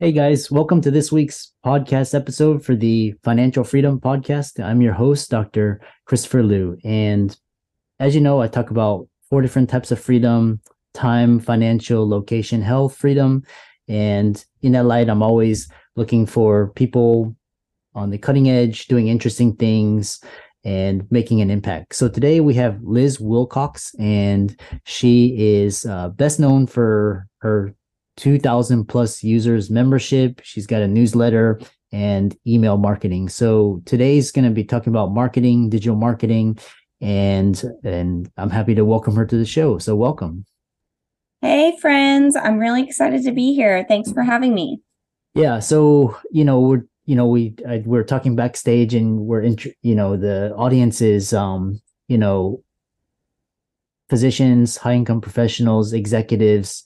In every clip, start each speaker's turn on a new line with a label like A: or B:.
A: Hey guys, welcome to this week's podcast episode for the Financial Freedom Podcast. I'm your host, Dr. Christopher Loo. And as you know, I talk about four different types of freedom time, financial, location, health, freedom. And in that light, I'm always looking for people on the cutting edge, doing interesting things and making an impact. So today we have Liz Wilcox, and she is uh, best known for her 2000 plus users membership. She's got a newsletter and email marketing. So today's going to be talking about marketing, digital marketing, and and I'm happy to welcome her to the show. So welcome.
B: Hey, friends. I'm really excited to be here. Thanks for having me.
A: Yeah. So, you know, we're, you know, we, I, we're talking backstage and we're, in, you know, the audience is, um, you know, physicians, high income professionals, executives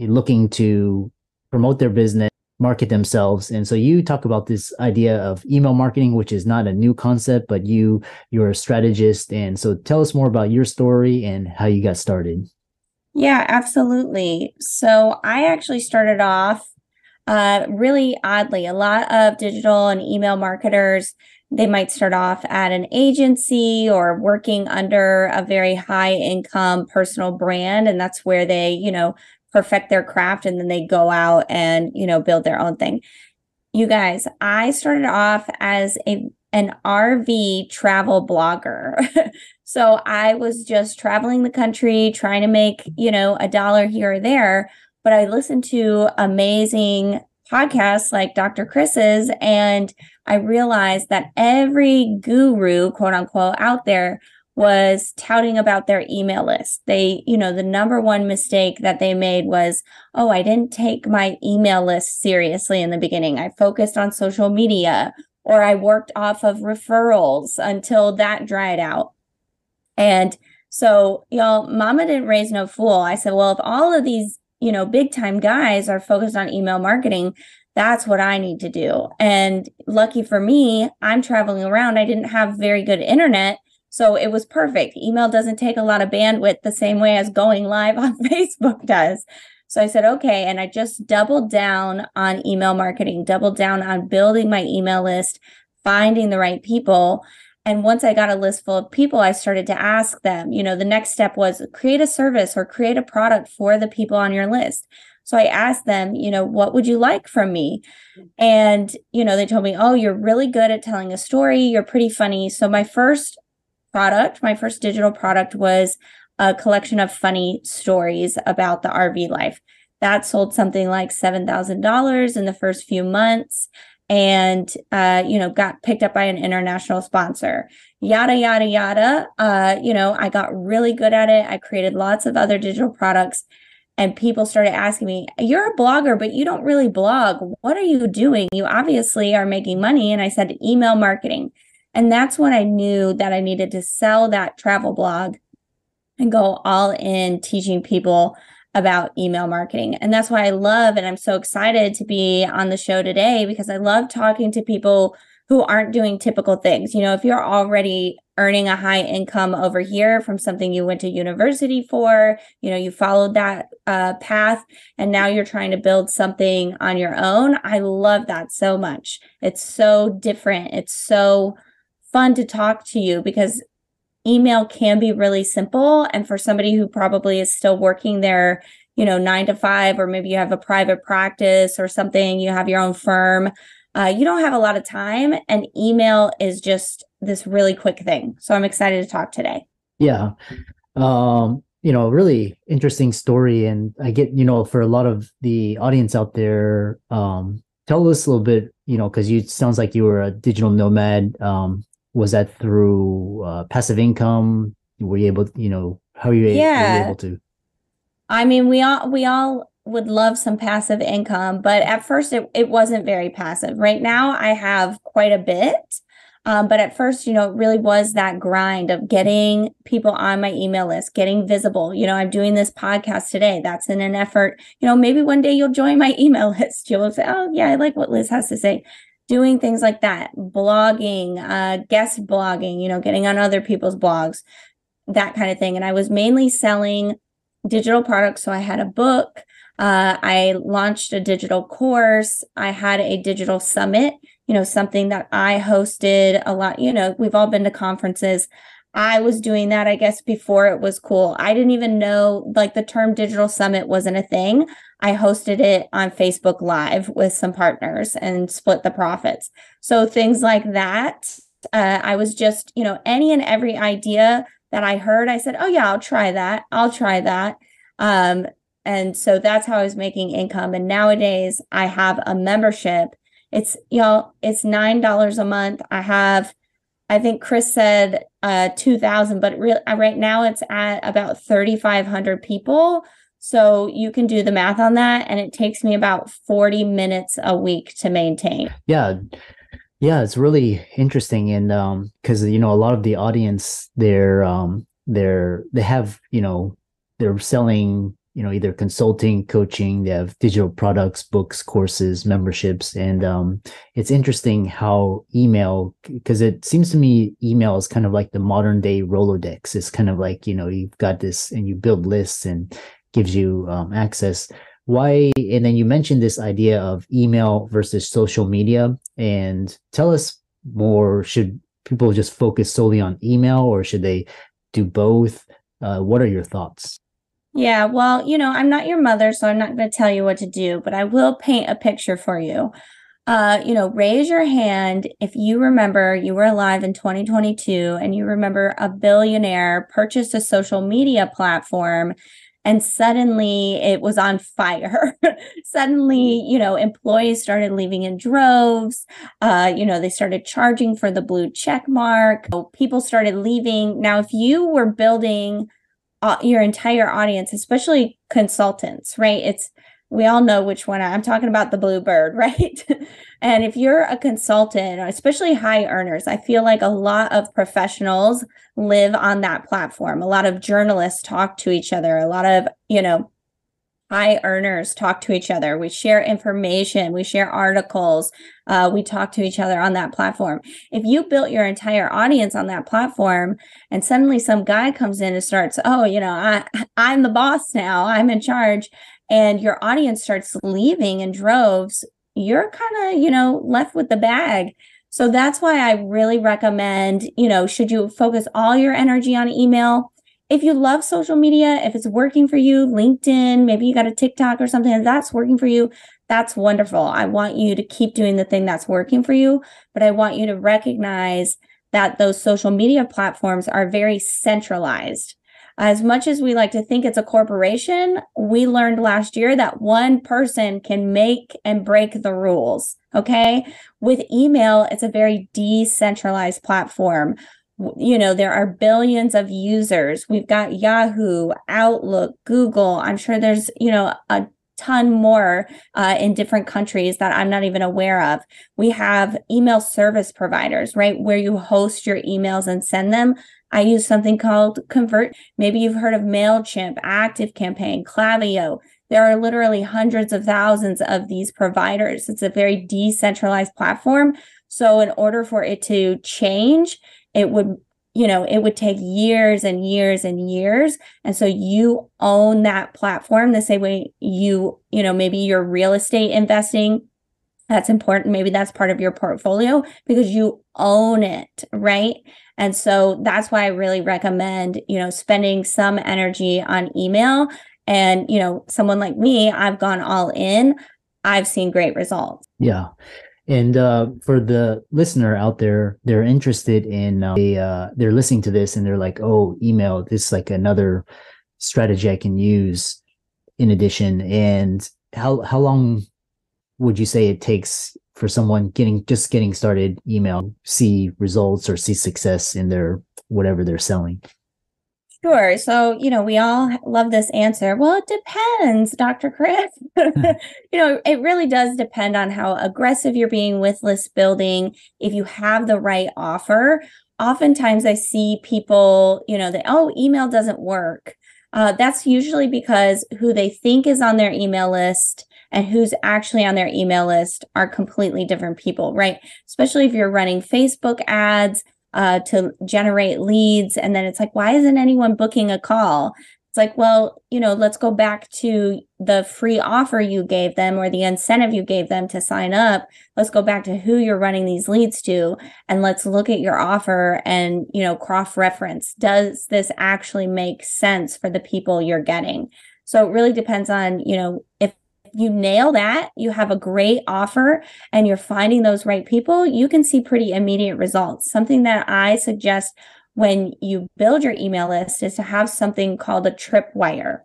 A: looking to promote their business, market themselves. And so you talk about this idea of email marketing, which is not a new concept, but you, you're a strategist. And so tell us more about your story and how you got started.
B: Yeah, absolutely. So I actually started off uh, really oddly. A lot of digital and email marketers, they might start off at an agency or working under a very high income personal brand. And that's where they, you know, perfect their craft and then they go out and, you know, build their own thing. You guys, I started off as a an RV travel blogger. so I was just traveling the country, trying to make, you know, a dollar here or there. But I listened to amazing podcasts like Dr. Chris's, and I realized that every guru, quote unquote, out there was touting about their email list. They, you know, the number one mistake that they made was, oh, I didn't take my email list seriously in the beginning. I focused on social media or I worked off of referrals until that dried out. And so, y'all, mama didn't raise no fool. I said, well, if all of these, you know, big time guys are focused on email marketing, that's what I need to do. And lucky for me, I'm traveling around. I didn't have very good internet. So it was perfect. Email doesn't take a lot of bandwidth the same way as going live on Facebook does. So I said, okay. And I just doubled down on email marketing, doubled down on building my email list, finding the right people. And once I got a list full of people, I started to ask them, you know, the next step was create a service or create a product for the people on your list. So I asked them, you know, what would you like from me? Mm. And, you know, they told me, oh, you're really good at telling a story. You're pretty funny. So my first product, my first digital product was a collection of funny stories about the RV life. That sold something like $7,000 in the first few months and, uh, you know, got picked up by an international sponsor. Yada, yada, yada. Uh, you know, I got really good at it. I created lots of other digital products and people started asking me, You're a blogger, but you don't really blog. What are you doing? You obviously are making money. And I said, Email marketing. And that's when I knew that I needed to sell that travel blog and go all in teaching people about email marketing. And that's why I love and I'm so excited to be on the show today because I love talking to people who aren't doing typical things. You know, if you're already earning a high income over here from something you went to university for, you know, you followed that uh, path and now you're trying to build something on your own. I love that so much. It's so different. It's so fun to talk to you because email can be really simple. And for somebody who probably is still working their, you know, nine to five, or maybe you have a private practice or something, you have your own firm, uh, you don't have a lot of time. And email is just this really quick thing. So I'm excited to talk today.
A: Yeah. Um, you know, really interesting story. And I get, you know, for a lot of the audience out there, um, tell us a little bit, you know, because you sounds like you were a digital nomad. Um, was that through uh, passive income? Were you able, you know, how are you,
B: yeah.
A: were you able to?
B: I mean, we all we all would love some passive income, but at first it, it wasn't very passive. Right now, I have quite a bit. Um, but at first, you know, it really was that grind of getting people on my email list, getting visible. You know, I'm doing this podcast today. That's in an effort. You know, maybe one day you'll join my email list. You'll say, oh, yeah, I like what Liz has to say. Doing things like that, blogging, uh, guest blogging, you know, getting on other people's blogs, that kind of thing. And I was mainly selling digital products. So I had a book. Uh, I launched a digital course. I had a digital summit you know, something that I hosted a lot. You know, we've all been to conferences. I was doing that, I guess, before it was cool. I didn't even know like the term digital summit wasn't a thing. I hosted it on Facebook Live with some partners and split the profits. So things like that. Uh, I was just, you know, any and every idea that I heard, I said, oh, yeah, I'll try that. I'll try that. Um, and so that's how I was making income. And nowadays I have a membership it's y'all, it's nine dollars a month. I have, I think Chris said uh two thousand, but re- uh, right now it's at about thirty five hundred people. So you can do the math on that, and it takes me about forty minutes a week to maintain.
A: Yeah, yeah, it's really interesting, and um, because you know a lot of the audience, they're um, they're they have you know they're selling you know either consulting coaching they have digital products books courses memberships and um, it's interesting how email because it seems to me email is kind of like the modern day rolodex it's kind of like you know you've got this and you build lists and gives you um, access. Why and then you mentioned this idea of email versus social media and tell us more. Should people just focus solely on email or should they do both? Uh, what are your thoughts?
B: Yeah, well, you know, I'm not your mother, so I'm not going to tell you what to do, but I will paint a picture for you. Uh, you know, raise your hand if you remember you were alive in 2022 and you remember a billionaire purchased a social media platform and suddenly it was on fire. suddenly, you know, employees started leaving in droves. Uh, you know, they started charging for the blue check mark. People started leaving. Now, if you were building uh, your entire audience, especially consultants, right? It's we all know which one I'm talking about the bluebird, right? and if you're a consultant, especially high earners, I feel like a lot of professionals live on that platform. A lot of journalists talk to each other. A lot of, you know, high earners talk to each other. We share information, we share articles, uh, we talk to each other on that platform. If you built your entire audience on that platform and suddenly some guy comes in and starts, oh, you know, I, I'm the boss now, I'm in charge, and your audience starts leaving in droves, you're kind of, you know, left with the bag. So that's why I really recommend, you know, should you focus all your energy on email? if you love social media, if it's working for you, LinkedIn, maybe you got a TikTok or something that's working for you, that's wonderful. I want you to keep doing the thing that's working for you, but I want you to recognize that those social media platforms are very centralized. As much as we like to think it's a corporation, we learned last year that one person can make and break the rules. Okay. With email, it's a very decentralized platform you know there are billions of users we've got yahoo outlook google i'm sure there's you know a ton more uh, in different countries that i'm not even aware of we have email service providers right where you host your emails and send them i use something called convert. Maybe you've heard of mailchimp active campaign klaviyo. There are literally hundreds of thousands of these providers. It's a very decentralized platform. So in order for it to change it would you know it would take years and years and years. And so you own that platform the same way you you know maybe you're real estate investing that's important. Maybe that's part of your portfolio because you own it, right? And so that's why I really recommend, you know, spending some energy on email. And, you know, someone like me, I've gone all in. I've seen great results.
A: Yeah. And uh, for the listener out there, they're interested in uh, they uh, they're listening to this and they're like, "Oh, email this is like another strategy I can use in addition." And how how long would you say it takes for someone getting just getting started email see results or see success in their whatever they're selling
B: Sure. So, you know, we all love this answer. Well, it depends, Dr. Chris. you know, it really does depend on how aggressive you're being with list building. If you have the right offer, oftentimes I see people, you know, that, oh, email doesn't work. Uh, that's usually because who they think is on their email list and who's actually on their email list are completely different people, right? Especially if you're running Facebook ads uh, to generate leads. And then it's like, why isn't anyone booking a call? It's like, well, you know, let's go back to the free offer you gave them or the incentive you gave them to sign up. Let's go back to who you're running these leads to and let's look at your offer and, you know, cross reference. Does this actually make sense for the people you're getting? So it really depends on, you know, if you nail that, you have a great offer and you're finding those right people, you can see pretty immediate results. Something that I suggest when you build your email list is to have something called a tripwire.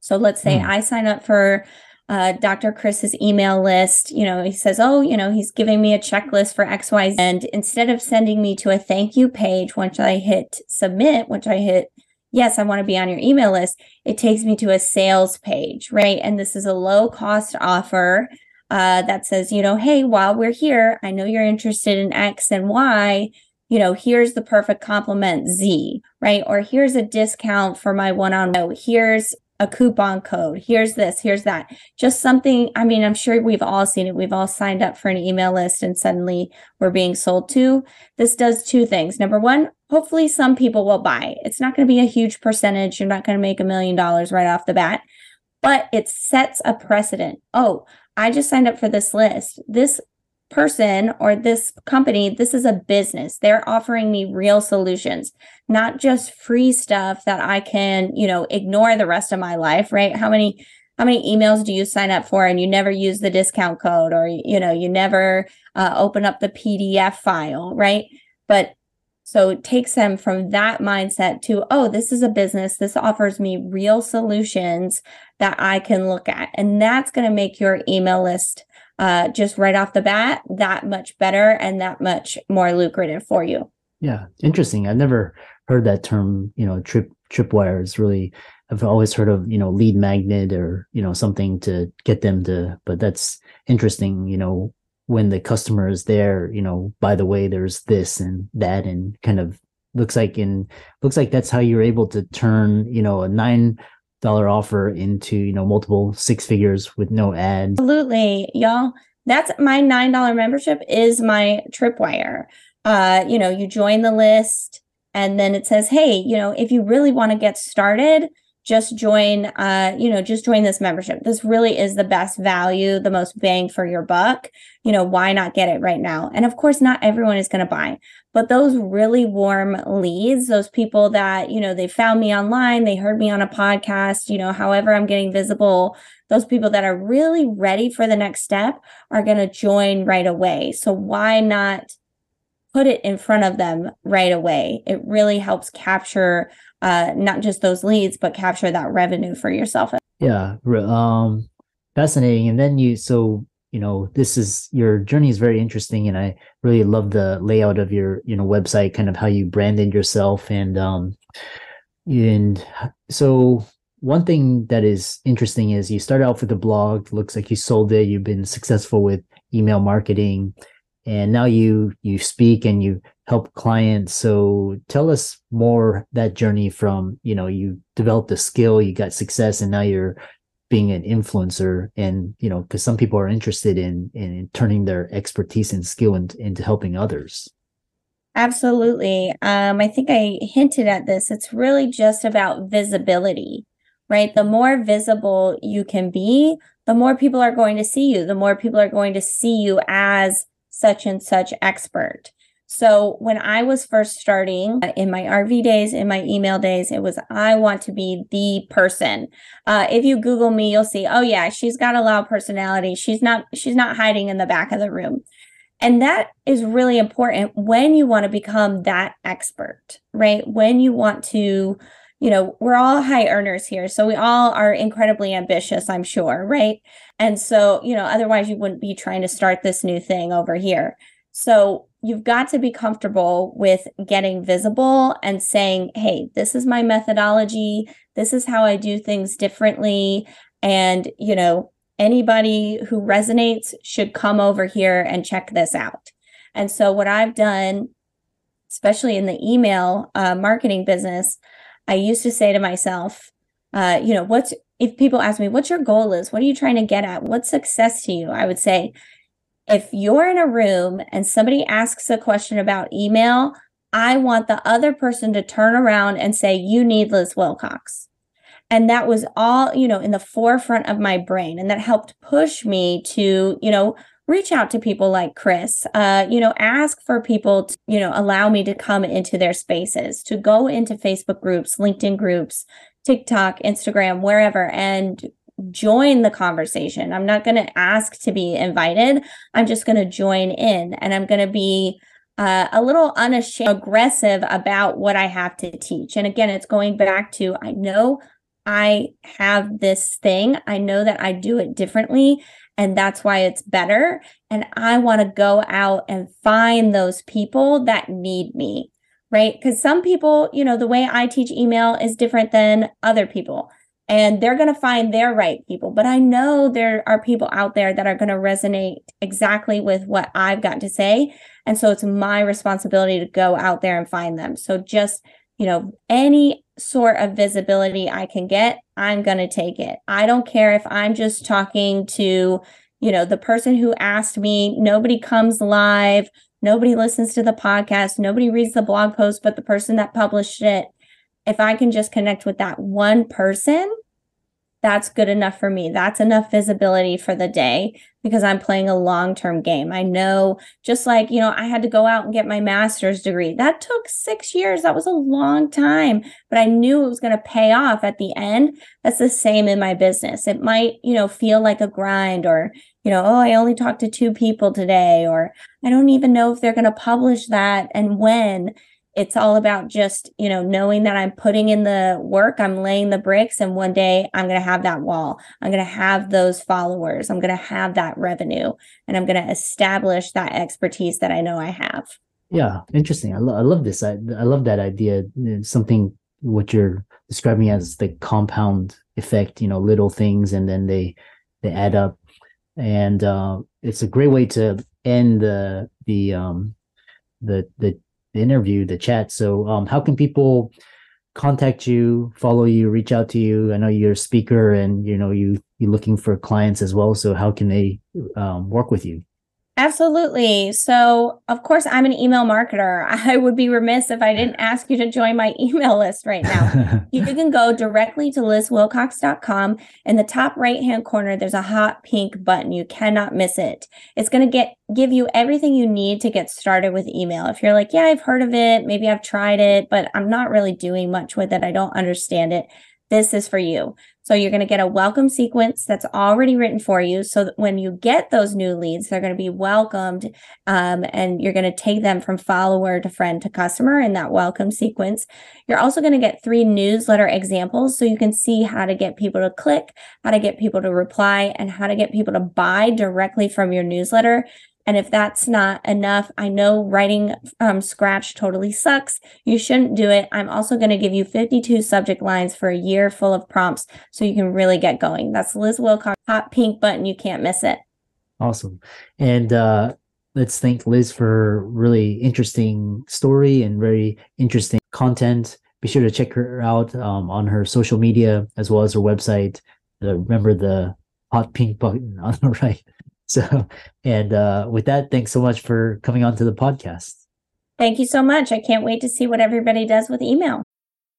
B: So let's say mm. I sign up for uh, Dr. Chris's email list. You know, he says, Oh, you know, he's giving me a checklist for XYZ. And instead of sending me to a thank you page, once I hit submit, once I hit yes, I want to be on your email list, it takes me to a sales page, right? And this is a low cost offer uh, that says, you know, hey, while we're here, I know you're interested in X and Y. You know, here's the perfect complement Z, right? Or here's a discount for my one on one. Here's a coupon code. Here's this, here's that. Just something. I mean, I'm sure we've all seen it. We've all signed up for an email list and suddenly we're being sold to. This does two things. Number one, hopefully some people will buy. It's not going to be a huge percentage. You're not going to make a million dollars right off the bat, but it sets a precedent. Oh, I just signed up for this list. This person or this company, this is a business. They're offering me real solutions, not just free stuff that I can, you know, ignore the rest of my life, right? How many how many emails do you sign up for and you never use the discount code or you know, you never uh, open up the PDF file, right? But so it takes them from that mindset to, oh, this is a business. This offers me real solutions that I can look at. And that's going to make your email list uh, just right off the bat that much better and that much more lucrative for you.
A: Yeah, interesting. I've never heard that term. You know, trip tripwire is really. I've always heard of you know lead magnet or you know something to get them to. But that's interesting. You know, when the customer is there, you know, by the way, there's this and that, and kind of looks like in looks like that's how you're able to turn you know a nine dollar offer into you know multiple six figures with no ads.
B: Absolutely. Y'all that's my nine dollar membership is my tripwire. Uh you know you join the list and then it says hey you know if you really want to get started just join uh you know just join this membership. This really is the best value the most bang for your buck. You know why not get it right now? And of course not everyone is going to buy. But those really warm leads those people that you know they found me online they heard me on a podcast you know however i'm getting visible those people that are really ready for the next step are going to join right away. So why not put it in front of them right away? It really helps capture uh, not just those leads, but capture that revenue for yourself.
A: Yeah, um, fascinating. And then you, so you know, this is your journey is very interesting, and I really love the layout of your you know website, kind of how you branded yourself, and um, and so one thing that is interesting is you started off with a blog. Looks like you sold it. You've been successful with email marketing, and now you you speak and you help clients. So tell us more that journey from you know you developed a skill you got success and now you're being an influencer. And you know because some people are interested in in turning their expertise and skill in, into helping others.
B: Absolutely. Um i think i hinted at this. It's really just about visibility right? The more visible you can be, the more people are going to see you, the more people are going to see you as such and such expert. So when I was first starting uh, in my RV days, in my email days, it was I want to be the person. Uh, if you Google me, you'll see, oh yeah, she's got a loud personality. She's not she's not hiding in the back of the room. And that is really important when you want to become that expert, right? When you want to, you know, we're all high earners here. So we all are incredibly ambitious, I'm sure, right? And so, you know, otherwise you wouldn't be trying to start this new thing over here. So you've got to be comfortable with getting visible and saying, hey, this is my methodology. This is how I do things differently. And, you know, anybody who resonates should come over here and check this out. And so, what I've done, especially in the email uh, marketing business, I used to say to myself, uh, you know, what's if people ask me, what's your goal is? What are you trying to get at? What's success to you? I would say, if you're in a room and somebody asks a question about email, I want the other person to turn around and say, You need Liz Wilcox. And that was all, you know, in the forefront of my brain. And that helped push me to, you know, reach out to people like Chris, uh, you know, ask for people to, you know, allow me to come into their spaces, to go into Facebook groups, LinkedIn groups, TikTok, Instagram, wherever, and join the conversation. I'm not going to ask to be invited. I'm just going to join in and I'm going to be uh, a little unashamed, aggressive about what I have to teach. And again, it's going back to I know I have this thing, I know that I do it differently. And that's why it's better. And I want to go out and find those people that need me, right? Because some people, you know, the way I teach email is different than other people and they're going to find their right people. But I know there are people out there that are going to resonate exactly with what I've got to say. And so it's my responsibility to go out there and find them. So just, you know, any sort of visibility I can get, I'm going to take it. I don't care if I'm just talking to, you know, the person who asked me, nobody comes live, nobody listens to the podcast, nobody reads the blog post, but the person that published it if I can just connect with that one person, that's good enough for me. That's enough visibility for the day because I'm playing a long term game. I know, just like, you know, I had to go out and get my master's degree. That took six years. That was a long time, but I knew it was going to pay off at the end. That's the same in my business. It might, you know, feel like a grind or, you know, oh, I only talked to two people today, or I don't even know if they're going to publish that and when it's all about just you know knowing that i'm putting in the work i'm laying the bricks and one day i'm going to have that wall. I'm going to have those followers. I'm going to have that revenue and i'm going to establish that expertise that i know i have.
A: Yeah interesting. I, lo- I love this I, I love that idea something what you're describing as the compound effect you know little things and then they they add up. And uh, it's a great way to end the the um the the the interview, the chat. So, um, how can people contact you, follow you, reach out to you? I know you're a speaker, and you know you you're looking for clients as well. So, how can they um, work with you?
B: Absolutely. So, of course, I'm an email marketer. I would be remiss if I didn't ask you to join my email list right now. you can go directly to lizwilcox.com. In the top right hand corner, there's a hot pink button. You cannot miss it. It's going to get give you everything you need to get started with email. If you're like, yeah, I've heard of it, maybe I've tried it, but I'm not really doing much with it, I don't understand it this is for you. So you're going to get a welcome sequence that's already written for you. So that when you get those new leads, they're going to be welcomed um, and you're going to take them from follower to friend to customer in that welcome sequence. You're also going to get three newsletter examples so you can see how to get people to click, how to get people to reply, and how to get people to buy directly from your newsletter. And if that's not enough, I know writing from scratch totally sucks. You shouldn't do it. I'm also going to give you 52 subject lines for a year full of prompts so you can really get going. That's Liz Wilcox, hot pink button. You can't miss it.
A: Awesome. And uh, let's thank Liz for really interesting story and very interesting content. Be sure to check her out um, on her social media as well as her website. Uh, remember the hot pink button on the right. So, and uh, with that, thanks so much for coming on to the podcast.
B: Thank you so much. I can't wait to see what everybody does with email.